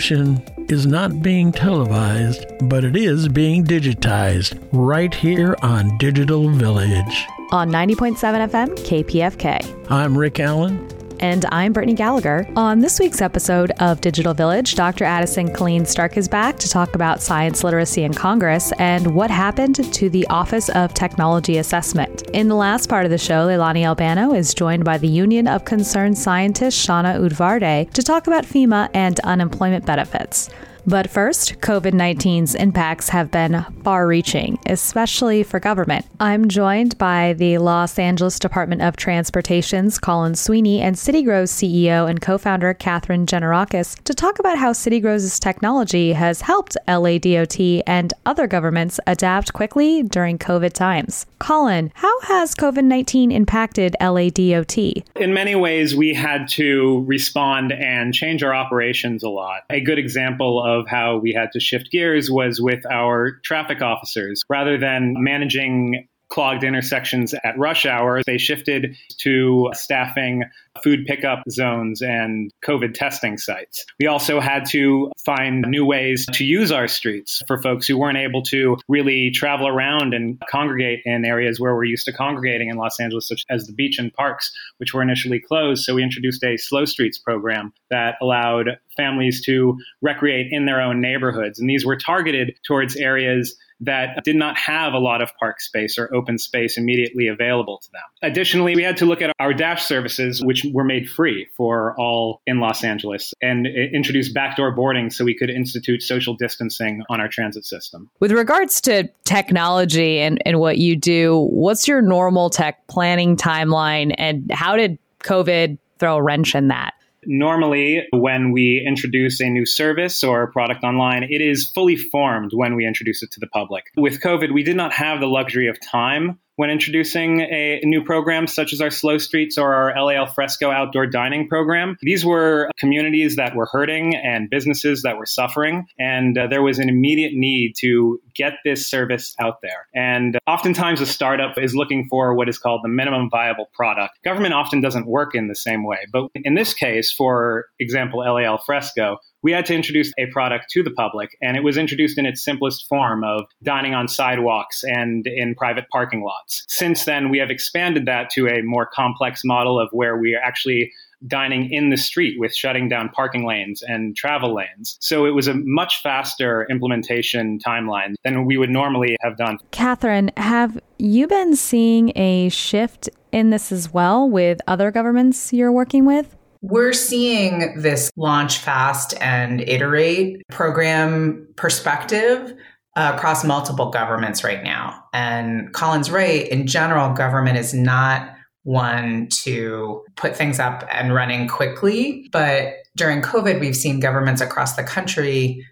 Revolution is not being televised, but it is being digitized right here on Digital Village. On 90.7 FM, KPFK. I'm Rick Allen. And I'm Brittany Gallagher. On this week's episode of Digital Village, Dr. Addison Killean Stark is back to talk about science literacy in Congress and what happened to the Office of Technology Assessment. In the last part of the show, Leilani Albano is joined by the Union of Concerned Scientists, Shana Udvardy, to talk about FEMA and unemployment benefits. But first, COVID 19's impacts have been far reaching, especially for government. I'm joined by the Los Angeles Department of Transportation's Colin Sweeney and CityGrows' CEO and co founder Catherine Geanuracos to talk about how CityGrows' technology has helped LADOT and other governments adapt quickly during COVID times. Colin, how has COVID 19 impacted LADOT? In many ways, we had to respond and change our operations a lot. A good example of how we had to shift gears was with our traffic officers. Rather than managing clogged intersections at rush hour, they shifted to staffing food pickup zones and COVID testing sites. We also had to find new ways to use our streets for folks who weren't able to really travel around and congregate in areas where we're used to congregating in Los Angeles, such as the beach and parks, which were initially closed. So we introduced a slow streets program that allowed families to recreate in their own neighborhoods. And these were targeted towards areas that did not have a lot of park space or open space immediately available to them. Additionally, we had to look at our Dash services, which were made free for all in Los Angeles, and introduce backdoor boarding so we could institute social distancing on our transit system. With regards to technology and, and what you do, what's your normal tech planning timeline, and how did COVID throw a wrench in that? Normally, when we introduce a new service or a product online, it is fully formed when we introduce it to the public. With COVID, we did not have the luxury of time when introducing a new program such as our Slow Streets or our LA Alfresco outdoor dining program. These were communities that were hurting and businesses that were suffering, and uh, there was an immediate need to get this service out there. And oftentimes, a startup is looking for what is called the minimum viable product. Government often doesn't work in the same way, but in this case, for example, LA Alfresco, we had to introduce a product to the public, and it was introduced in its simplest form of dining on sidewalks and in private parking lots. Since then, we have expanded that to a more complex model of where we are actually dining in the street with shutting down parking lanes and travel lanes. So it was a much faster implementation timeline than we would normally have done. Catherine, have you been seeing a shift in this as well with other governments you're working with? We're seeing this launch fast and iterate program perspective uh, across multiple governments right now. And Colin's right. In general, government is not one to put things up and running quickly. But during COVID, we've seen governments across the country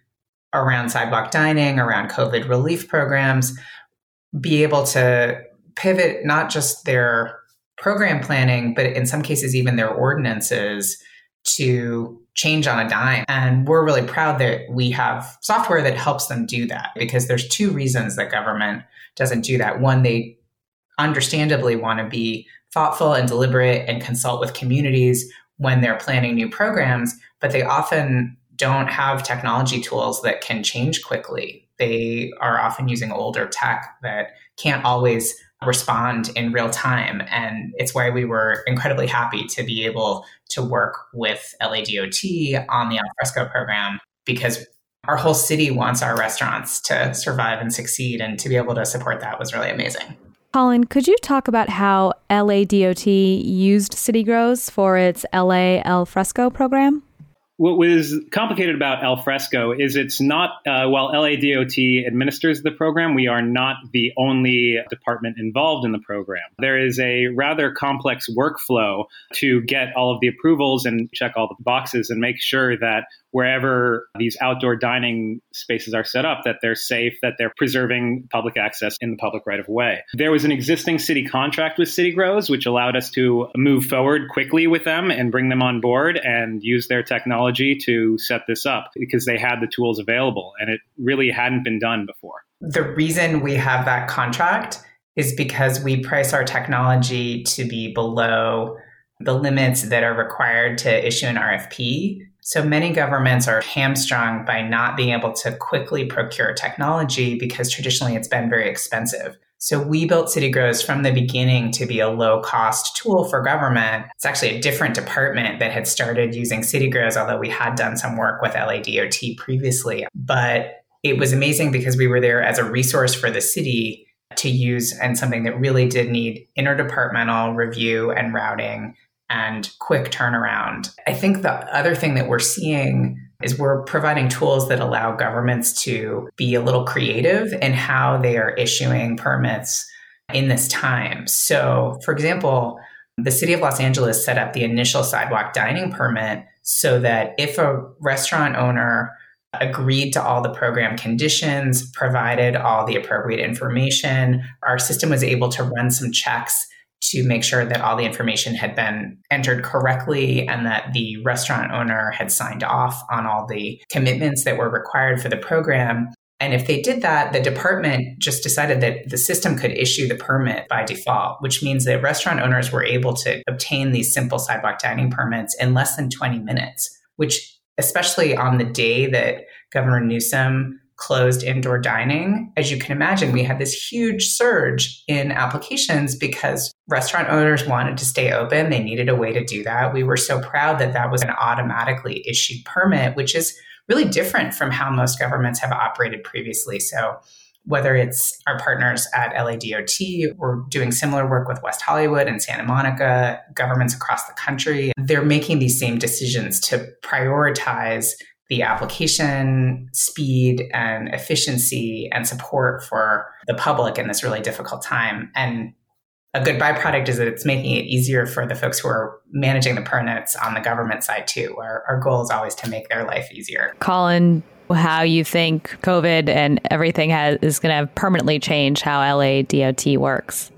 around sidewalk dining, around COVID relief programs, be able to pivot not just their program planning, but in some cases, even their ordinances to change on a dime. And we're really proud that we have software that helps them do that because there's two reasons that government doesn't do that. One, they understandably want to be thoughtful and deliberate and consult with communities when they're planning new programs, but they often don't have technology tools that can change quickly. They are often using older tech that can't always respond in real time. And it's why we were incredibly happy to be able to work with LADOT on the Alfresco program because our whole city wants our restaurants to survive and succeed. And to be able to support that was really amazing. Colin, could you talk about how LADOT used CityGrows for its LA Alfresco program? What was complicated about Alfresco is it's not, uh, while LADOT administers the program, we are not the only department involved in the program. There is a rather complex workflow to get all of the approvals and check all the boxes and make sure that wherever these outdoor dining spaces are set up, that they're safe, that they're preserving public access in the public right of way. There was an existing city contract with CityGrows, which allowed us to move forward quickly with them and bring them on board and use their technology to set this up because they had the tools available and it really hadn't been done before. The reason we have that contract is because we price our technology to be below the limits that are required to issue an RFP So many governments are hamstrung by not being able to quickly procure technology because traditionally it's been very expensive. So we built CityGrows from the beginning to be a low cost tool for government. It's actually a different department that had started using CityGrows, although we had done some work with LADOT previously. But it was amazing because we were there as a resource for the city to use and something that really did need interdepartmental review and routing and quick turnaround. I think the other thing that we're seeing is we're providing tools that allow governments to be a little creative in how they are issuing permits in this time. So, for example, the city of Los Angeles set up the initial sidewalk dining permit so that if a restaurant owner agreed to all the program conditions, provided all the appropriate information, our system was able to run some checks to make sure that all the information had been entered correctly and that the restaurant owner had signed off on all the commitments that were required for the program. And if they did that, the department just decided that the system could issue the permit by default, which means that restaurant owners were able to obtain these simple sidewalk dining permits in less than 20 minutes, which, especially on the day that Governor Newsom closed indoor dining, as you can imagine, we had this huge surge in applications because restaurant owners wanted to stay open. They needed a way to do that. We were so proud that that was an automatically issued permit, which is really different from how most governments have operated previously. So, whether it's our partners at LADOT, we're doing similar work with West Hollywood and Santa Monica, governments across the country, they're making these same decisions to prioritize the application speed and efficiency and support for the public in this really difficult time. And a good byproduct is that it's making it easier for the folks who are managing the permits on the government side too. Our, our goal is always to make their life easier. Colin, how you think COVID and everything has, is going to permanently change how LADOT works?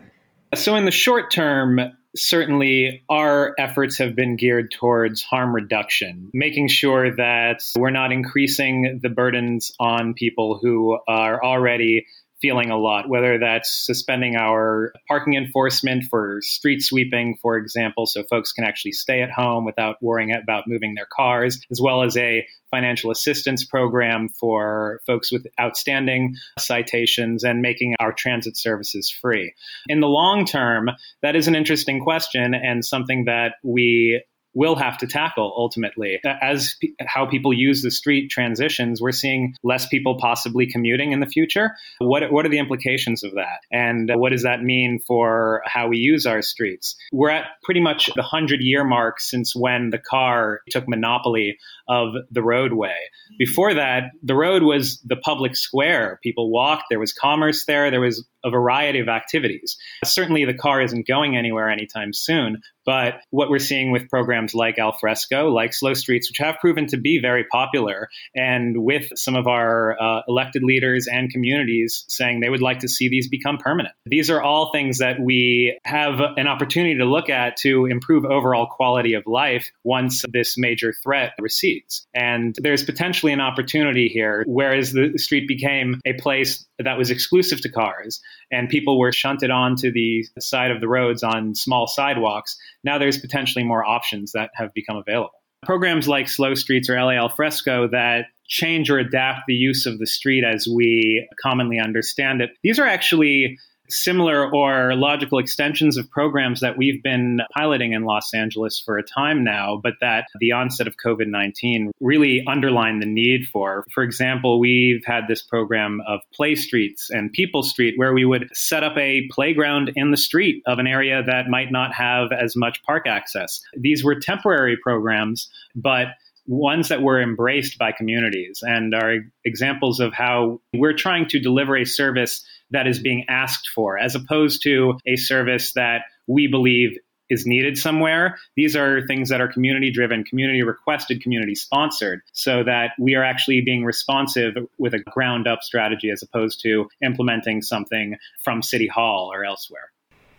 So, in the short term, certainly our efforts have been geared towards harm reduction, making sure that we're not increasing the burdens on people who are already feeling a lot, whether that's suspending our parking enforcement for street sweeping, for example, so folks can actually stay at home without worrying about moving their cars, as well as a financial assistance program for folks with outstanding citations and making our transit services free. In the long term, that is an interesting question and something that we will have to tackle ultimately. As p- how people use the street transitions, we're seeing less people possibly commuting in the future. What, what are the implications of that? And what does that mean for how we use our streets? We're at pretty much the 100 year mark since when the car took monopoly of the roadway. Before that, the road was the public square. People walked, there was commerce there, there was a variety of activities. Certainly, the car isn't going anywhere anytime soon, but what we're seeing with programs like Alfresco, like Slow Streets, which have proven to be very popular, and with some of our uh, elected leaders and communities saying they would like to see these become permanent. These are all things that we have an opportunity to look at to improve overall quality of life once this major threat recedes. And there's potentially an opportunity here, whereas the street became a place that was exclusive to cars and people were shunted onto the side of the roads on small sidewalks. Now there's potentially more options that have become available. Programs like Slow Streets or LA Alfresco that change or adapt the use of the street as we commonly understand it. These are actually similar or logical extensions of programs that we've been piloting in Los Angeles for a time now, but that the onset of COVID 19 really underlined the need for. For example, we've had this program of Play Streets and People Street, where we would set up a playground in the street of an area that might not have as much park access. These were temporary programs, but ones that were embraced by communities and are examples of how we're trying to deliver a service that is being asked for, as opposed to a service that we believe is needed somewhere. These are things that are community driven, community requested, community sponsored, so that we are actually being responsive with a ground up strategy as opposed to implementing something from City Hall or elsewhere.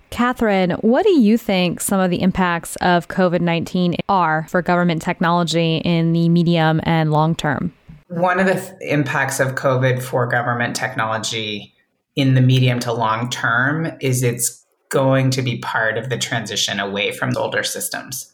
Catherine, what do you think some of the impacts of COVID 19 are for government technology in the medium and long term? One of the th- impacts of COVID for government technology in the medium to long term is it's going to be part of the transition away from older systems.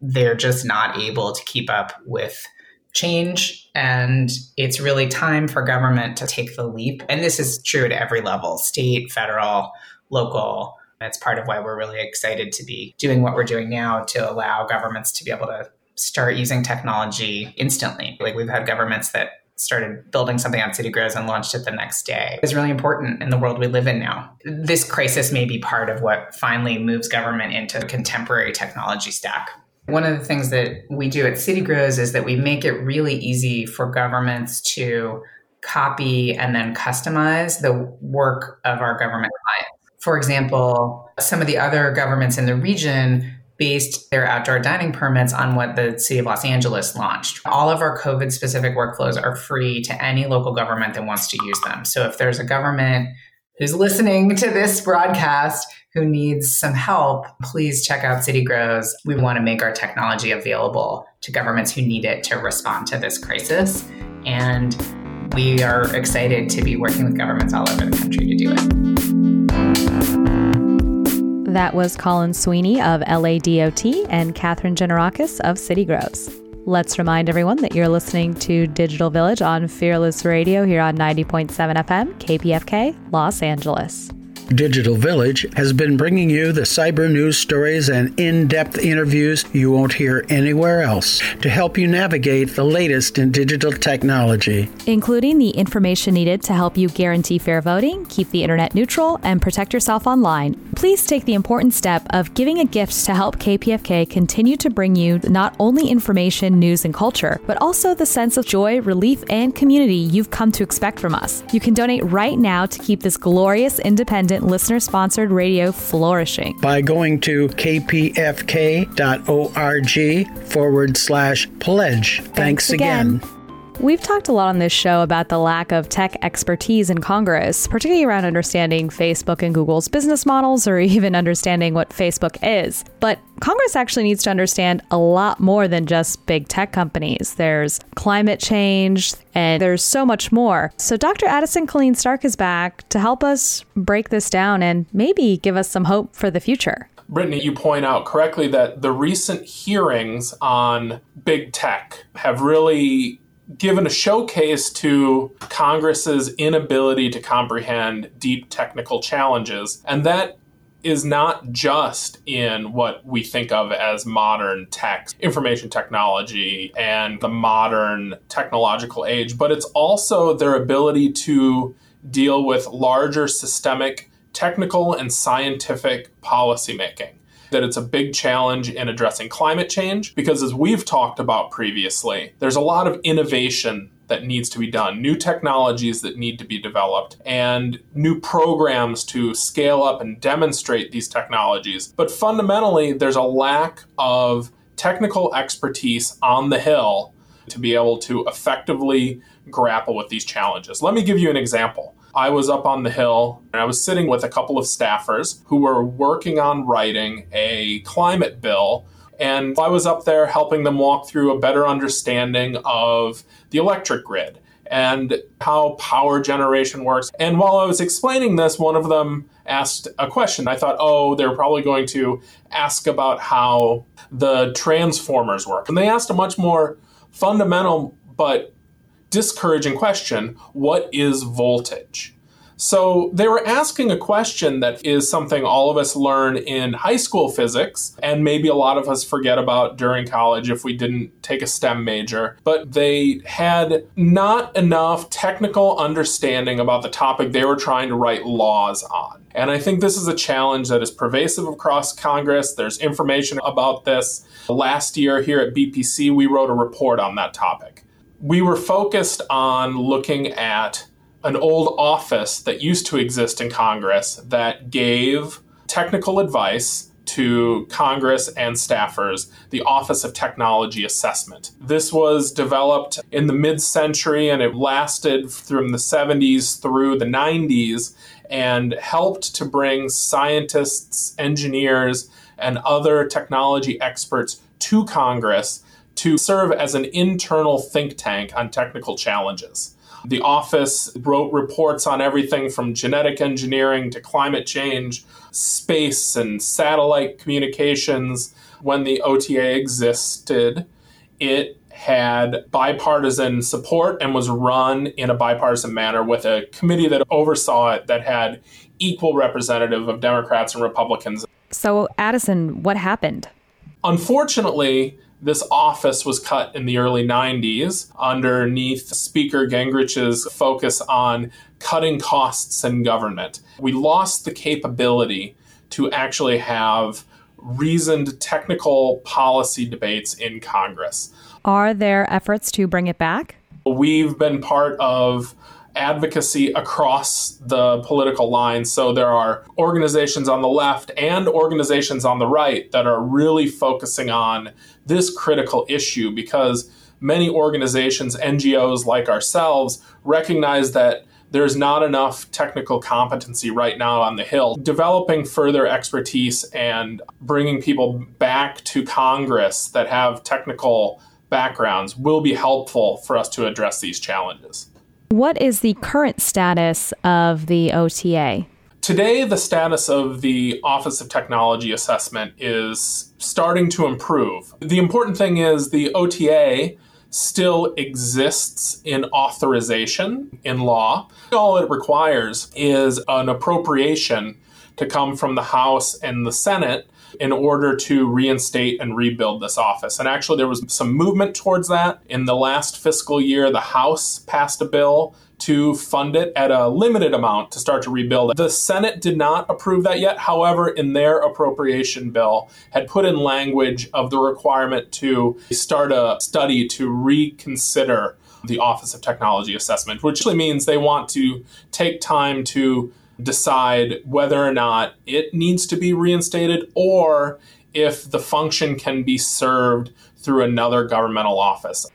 They're just not able to keep up with change and it's really time for government to take the leap. And this is true at every level state, federal, local. That's part of why we're really excited to be doing what we're doing now to allow governments to be able to start using technology instantly. Like we've had governments that started building something on CityGrows and launched it the next day. is really important in the world we live in now. This crisis may be part of what finally moves government into a contemporary technology stack. One of the things that we do at CityGrows is that we make it really easy for governments to copy and then customize the work of our government clients. For example, some of the other governments in the region based their outdoor dining permits on what the city of Los Angeles launched. All of our COVID specific workflows are free to any local government that wants to use them. So if there's a government who's listening to this broadcast who needs some help, please check out CityGrows. We want to make our technology available to governments who need it to respond to this crisis. And we are excited to be working with governments all over the country to do it. That was Colin Sweeney of LADOT and Catherine Geanuracos of CityGrows. Let's remind everyone that you're listening to Digital Village on Fearless Radio here on 90.7 FM, KPFK, Los Angeles. Digital Village has been bringing you the cyber news stories and in depth interviews you won't hear anywhere else to help you navigate the latest in digital technology, including the information needed to help you guarantee fair voting, keep the internet neutral, and protect yourself online. Please take the important step of giving a gift to help KPFK continue to bring you not only information, news, and culture, but also the sense of joy, relief, and community you've come to expect from us. You can donate right now to keep this glorious independent independent, listener sponsored radio flourishing. By going to kpfk.org forward slash pledge. Thanks, Thanks again. again. We've talked a lot on this show about the lack of tech expertise in Congress, particularly around understanding Facebook and Google's business models or even understanding what Facebook is. But Congress actually needs to understand a lot more than just big tech companies. There's climate change and there's so much more. So Dr. Addison Killean Stark is back to help us break this down and maybe give us some hope for the future. Brittany, you point out correctly that the recent hearings on big tech have really given a showcase to Congress's inability to comprehend deep technical challenges. And that is not just in what we think of as modern tech, information technology, and the modern technological age, but it's also their ability to deal with larger systemic technical and scientific policymaking that it's a big challenge in addressing climate change because, as we've talked about previously, there's a lot of innovation that needs to be done, new technologies that need to be developed, and new programs to scale up and demonstrate these technologies. But fundamentally, there's a lack of technical expertise on the Hill to be able to effectively grapple with these challenges. Let me give you an example. I was up on the Hill and I was sitting with a couple of staffers who were working on writing a climate bill. And I was up there helping them walk through a better understanding of the electric grid and how power generation works. And while I was explaining this, one of them asked a question. I thought, oh, they're probably going to ask about how the transformers work. And they asked a much more fundamental but discouraging question what is voltage? So they were asking a question that is something all of us learn in high school physics, and maybe a lot of us forget about during college if we didn't take a STEM major. But they had not enough technical understanding about the topic they were trying to write laws on. And I think this is a challenge that is pervasive across Congress. There's information about this. Last year here at BPC, we wrote a report on that topic we were focused on looking at an old office that used to exist in Congress that gave technical advice to Congress and staffers, the Office of Technology Assessment. This was developed in the mid century and it lasted from the 70s through the 90s and helped to bring scientists, engineers, and other technology experts to Congress to serve as an internal think tank on technical challenges. The office wrote reports on everything from genetic engineering to climate change, space and satellite communications. When the OTA existed, it had bipartisan support and was run in a bipartisan manner with a committee that oversaw it that had equal representative of Democrats and Republicans. So, Addison, what happened? Unfortunately, this office was cut in the early 90s underneath Speaker Gingrich's focus on cutting costs in government. We lost the capability to actually have reasoned technical policy debates in Congress. Are there efforts to bring it back? We've been part of advocacy across the political lines. So there are organizations on the left and organizations on the right that are really focusing on this critical issue because many organizations, NGOs like ourselves, recognize that there's not enough technical competency right now on the Hill. Developing further expertise and bringing people back to Congress that have technical backgrounds will be helpful for us to address these challenges. What is the current status of the OTA? Today, the status of the Office of Technology Assessment is starting to improve. The important thing is the OTA still exists in authorization in law. All it requires is an appropriation to come from the House and the Senate in order to reinstate and rebuild this office. And actually, there was some movement towards that. In the last fiscal year, the House passed a bill to fund it at a limited amount to start to rebuild it. The Senate did not approve that yet. However, in their appropriation bill, had put in language of the requirement to start a study to reconsider the Office of Technology Assessment, which means they want to take time to decide whether or not it needs to be reinstated or if the function can be served through another governmental office.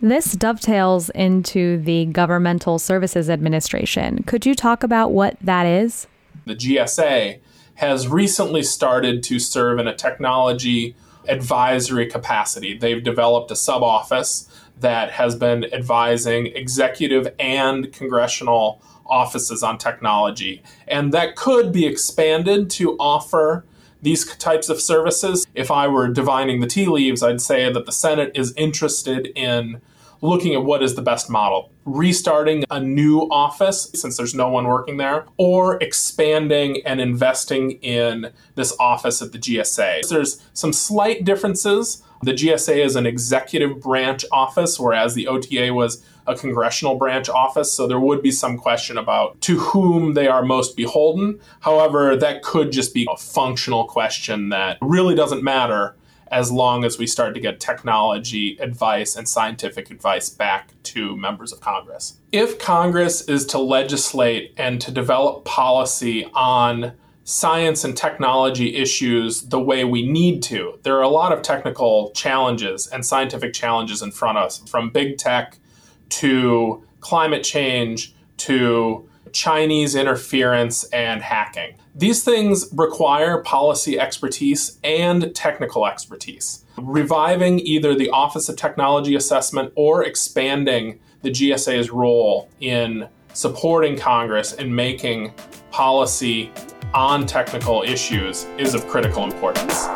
This dovetails into the Governmental Services Administration. Could you talk about what that is? The GSA has recently started to serve in a technology advisory capacity. They've developed a sub office that has been advising executive and congressional offices on technology. And that could be expanded to offer these types of services. If I were divining the tea leaves, I'd say that the Senate is interested in looking at what is the best model restarting a new office since there's no one working there or expanding and investing in this office at the GSA. There's some slight differences. The GSA is an executive branch office whereas the OTA was a congressional branch office, so there would be some question about to whom they are most beholden. However, that could just be a functional question that really doesn't matter as long as we start to get technology advice and scientific advice back to members of Congress. If Congress is to legislate and to develop policy on science and technology issues the way we need to, there are a lot of technical challenges and scientific challenges in front of us, from big tech to climate change to Chinese interference and hacking. These things require policy expertise and technical expertise. Reviving either the Office of Technology Assessment or expanding the GSA's role in supporting Congress in making policy on technical issues is of critical importance.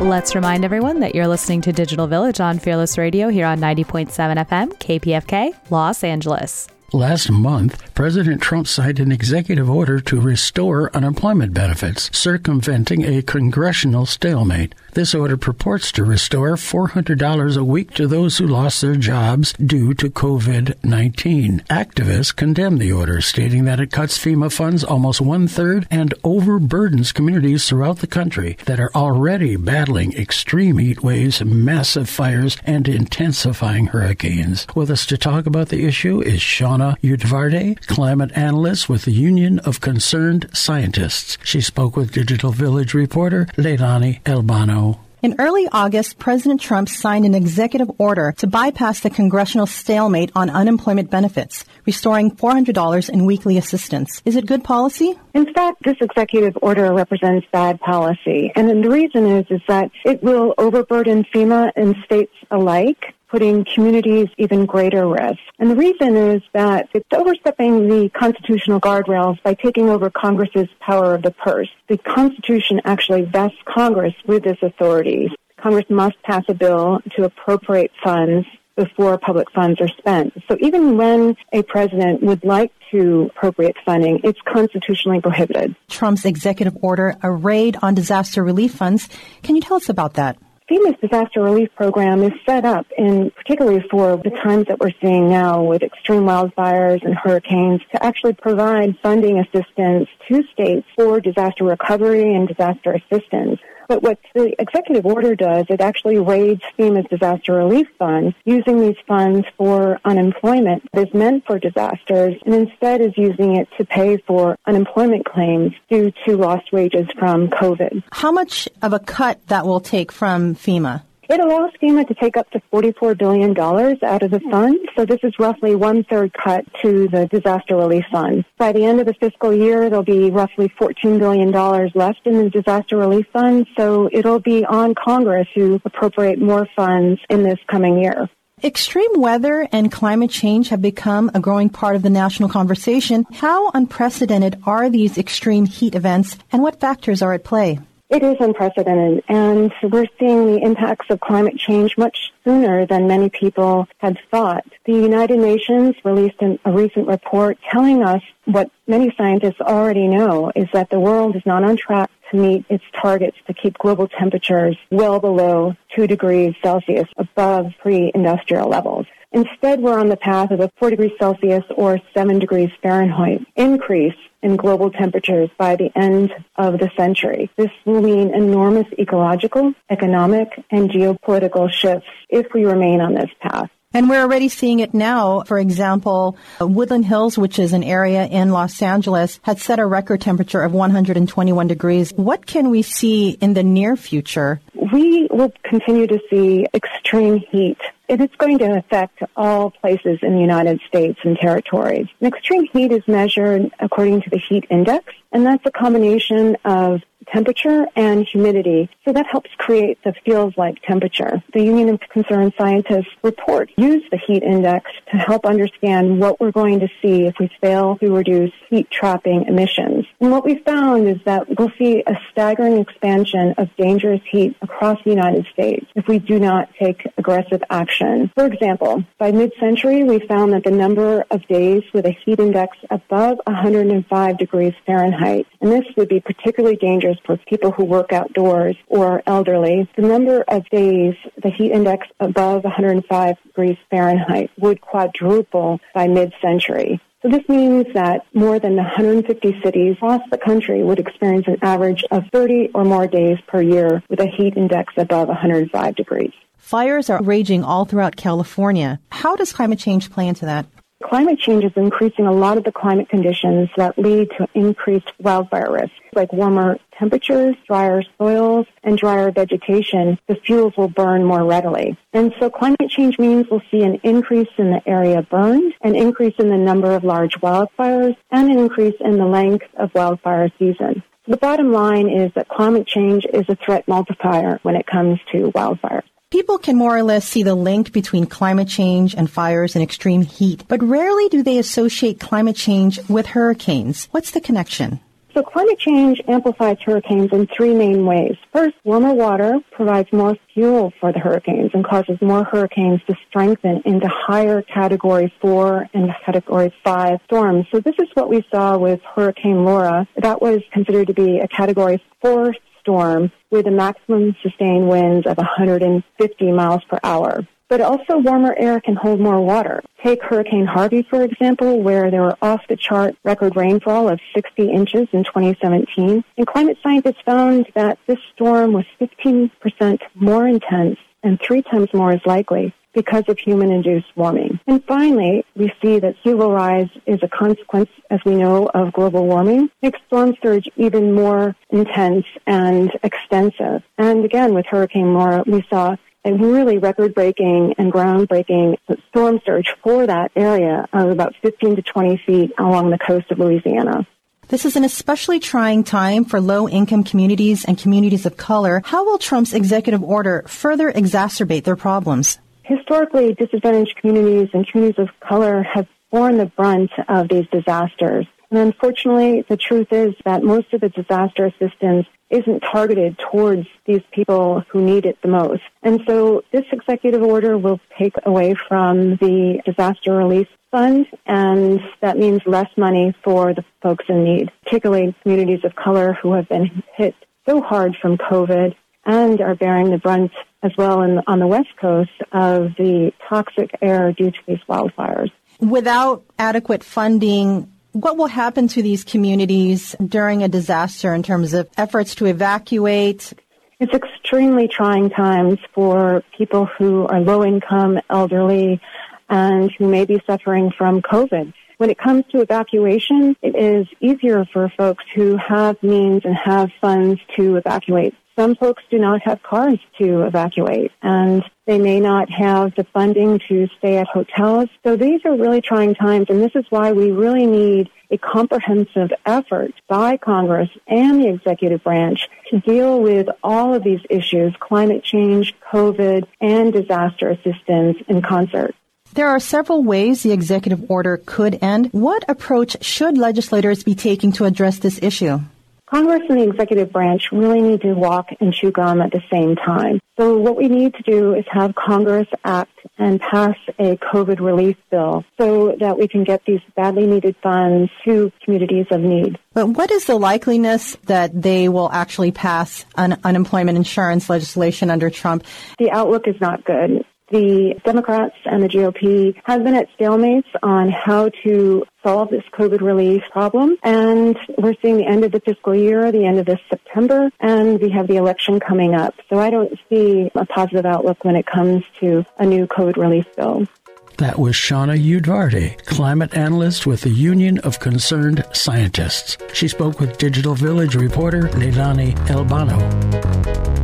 Let's remind everyone that you're listening to Digital Village on Fearless Radio here on 90.7 FM, KPFK, Los Angeles. Last month, President Trump signed an executive order to restore unemployment benefits, circumventing a congressional stalemate. This order purports to restore $400 a week to those who lost their jobs due to COVID 19. Activists condemn the order, stating that it cuts FEMA funds almost one third and overburdens communities throughout the country that are already battling extreme heat waves, massive fires, and intensifying hurricanes. With us to talk about the issue is Shana Udvardy, climate analyst with the Union of Concerned Scientists. She spoke with Digital Village reporter Leilani Albano. In early August, President Trump signed an executive order to bypass the congressional stalemate on unemployment benefits, restoring $400 in weekly assistance. Is it good policy? In fact, this executive order represents bad policy. And the reason is, is that it will overburden FEMA and states alike putting communities even greater risk. And the reason is that it's overstepping the constitutional guardrails by taking over Congress's power of the purse. The Constitution actually vests Congress with this authority. Congress must pass a bill to appropriate funds before public funds are spent. So even when a president would like to appropriate funding, it's constitutionally prohibited. Trump's executive order, a raid on disaster relief funds. Can you tell us about that? FEMA's disaster relief program is set up in particularly for the times that we're seeing now with extreme wildfires and hurricanes to actually provide funding assistance to states for disaster recovery and disaster assistance. But what the executive order does, it actually raids FEMA's disaster relief funds, using these funds for unemployment that is meant for disasters, and instead is using it to pay for unemployment claims due to lost wages from COVID. How much of a cut that will take from FEMA? It allows FEMA to take up to $44 billion out of the fund. So this is roughly one third cut to the disaster relief fund. By the end of the fiscal year, there'll be roughly $14 billion left in the disaster relief fund. So it'll be on Congress to appropriate more funds in this coming year. Extreme weather and climate change have become a growing part of the national conversation. How unprecedented are these extreme heat events and what factors are at play? It is unprecedented, and we're seeing the impacts of climate change much sooner than many people had thought. The United Nations released a recent report telling us what many scientists already know is that the world is not on track to meet its targets to keep global temperatures well below 2 degrees Celsius above pre-industrial levels. Instead, we're on the path of a 4 degrees Celsius or 7 degrees Fahrenheit increase in global temperatures by the end of the century. This will mean enormous ecological, economic, and geopolitical shifts if we remain on this path. And we're already seeing it now. For example, uh, Woodland Hills, which is an area in Los Angeles, had set a record temperature of 121 degrees. What can we see in the near future? We will continue to see extreme heat and it's going to affect all places in the United States and territories. And extreme heat is measured according to the heat index, and that's a combination of temperature and humidity. So that helps create the feels like temperature. The Union of Concerned Scientists report use the heat index to help understand what we're going to see if we fail to reduce heat trapping emissions. And what we found is that we'll see a staggering expansion of dangerous heat across the United States if we do not take aggressive action. For example, by mid-century, we found that the number of days with a heat index above 105 degrees Fahrenheit, and this would be particularly dangerous for people who work outdoors or elderly, the number of days the heat index above 105 degrees Fahrenheit would quadruple by mid-century. So this means that more than 150 cities across the country would experience an average of 30 or more days per year with a heat index above 105 degrees. Fires are raging all throughout California. How does climate change play into that? Climate change is increasing a lot of the climate conditions that lead to increased wildfire risk, like warmer temperatures, drier soils, and drier vegetation. The fuels will burn more readily. And so climate change means we'll see an increase in the area burned, an increase in the number of large wildfires, and an increase in the length of wildfire season. The bottom line is that climate change is a threat multiplier when it comes to wildfires. People can more or less see the link between climate change and fires and extreme heat, but rarely do they associate climate change with hurricanes. What's the connection? So climate change amplifies hurricanes in three main ways. First, warmer water provides more fuel for the hurricanes and causes more hurricanes to strengthen into higher category four and category five storms. So this is what we saw with Hurricane Laura. That was considered to be a category four storm with a maximum sustained winds of 150 miles per hour. But also warmer air can hold more water. Take Hurricane Harvey, for example, where there were off the chart record rainfall of 60 inches in 2017. And climate scientists found that this storm was 15% more intense and three times more is likely because of human-induced warming. And finally, we see that sea level rise is a consequence, as we know, of global warming, makes storm surge even more intense and extensive. And again, with Hurricane Laura, we saw a really record-breaking and groundbreaking storm surge for that area of about 15 to 20 feet along the coast of Louisiana. This is an especially trying time for low income communities and communities of color. How will Trump's executive order further exacerbate their problems? historically disadvantaged communities and communities of color have borne the brunt of these disasters. And unfortunately, the truth is that most of the disaster assistance isn't targeted towards these people who need it the most. And so this executive order will take away from the disaster relief fund, and that means less money for the folks in need, particularly communities of color who have been hit so hard from COVID and are bearing the brunt as well in, on the West Coast of the toxic air due to these wildfires. Without adequate funding, what will happen to these communities during a disaster in terms of efforts to evacuate? It's extremely trying times for people who are low income, elderly, and who may be suffering from COVID. When it comes to evacuation, it is easier for folks who have means and have funds to evacuate. Some folks do not have cars to evacuate and they may not have the funding to stay at hotels. So these are really trying times and this is why we really need a comprehensive effort by Congress and the executive branch to deal with all of these issues, climate change, COVID, and disaster assistance in concert. There are several ways the executive order could end. What approach should legislators be taking to address this issue? Congress and the executive branch really need to walk and chew gum at the same time. So what we need to do is have Congress act and pass a COVID relief bill so that we can get these badly needed funds to communities of need. But what is the likeliness that they will actually pass an unemployment insurance legislation under Trump? The outlook is not good the Democrats and the GOP have been at stalemates on how to solve this COVID relief problem. And we're seeing the end of the fiscal year, the end of this September, and we have the election coming up. So I don't see a positive outlook when it comes to a new COVID relief bill. That was Shana Udvardy, climate analyst with the Union of Concerned Scientists. She spoke with Digital Village reporter Leilani Albano.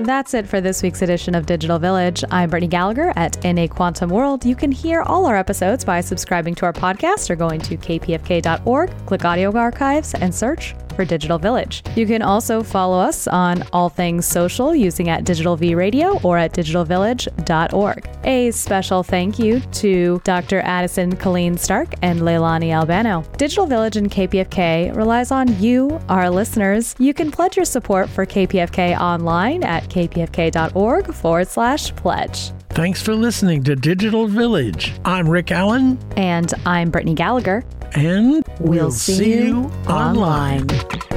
That's it for this week's edition of Digital Village. I'm Brittany Gallagher at In a Quantum World. You can hear all our episodes by subscribing to our podcast or going to kpfk.org, click audio archives, and search for Digital Village. You can also follow us on all things social using at Digital V Radio or at digitalvillage.org. A special thank you to Dr. Addison Killean Stark and Leilani Albano. Digital Village and KPFK relies on you, our listeners. You can pledge your support for KPFK online at kpfk.org forward slash pledge. Thanks for listening to Digital Village. I'm Rick Allen. And I'm Brittany Gallagher and we'll, we'll see, see, you online. online.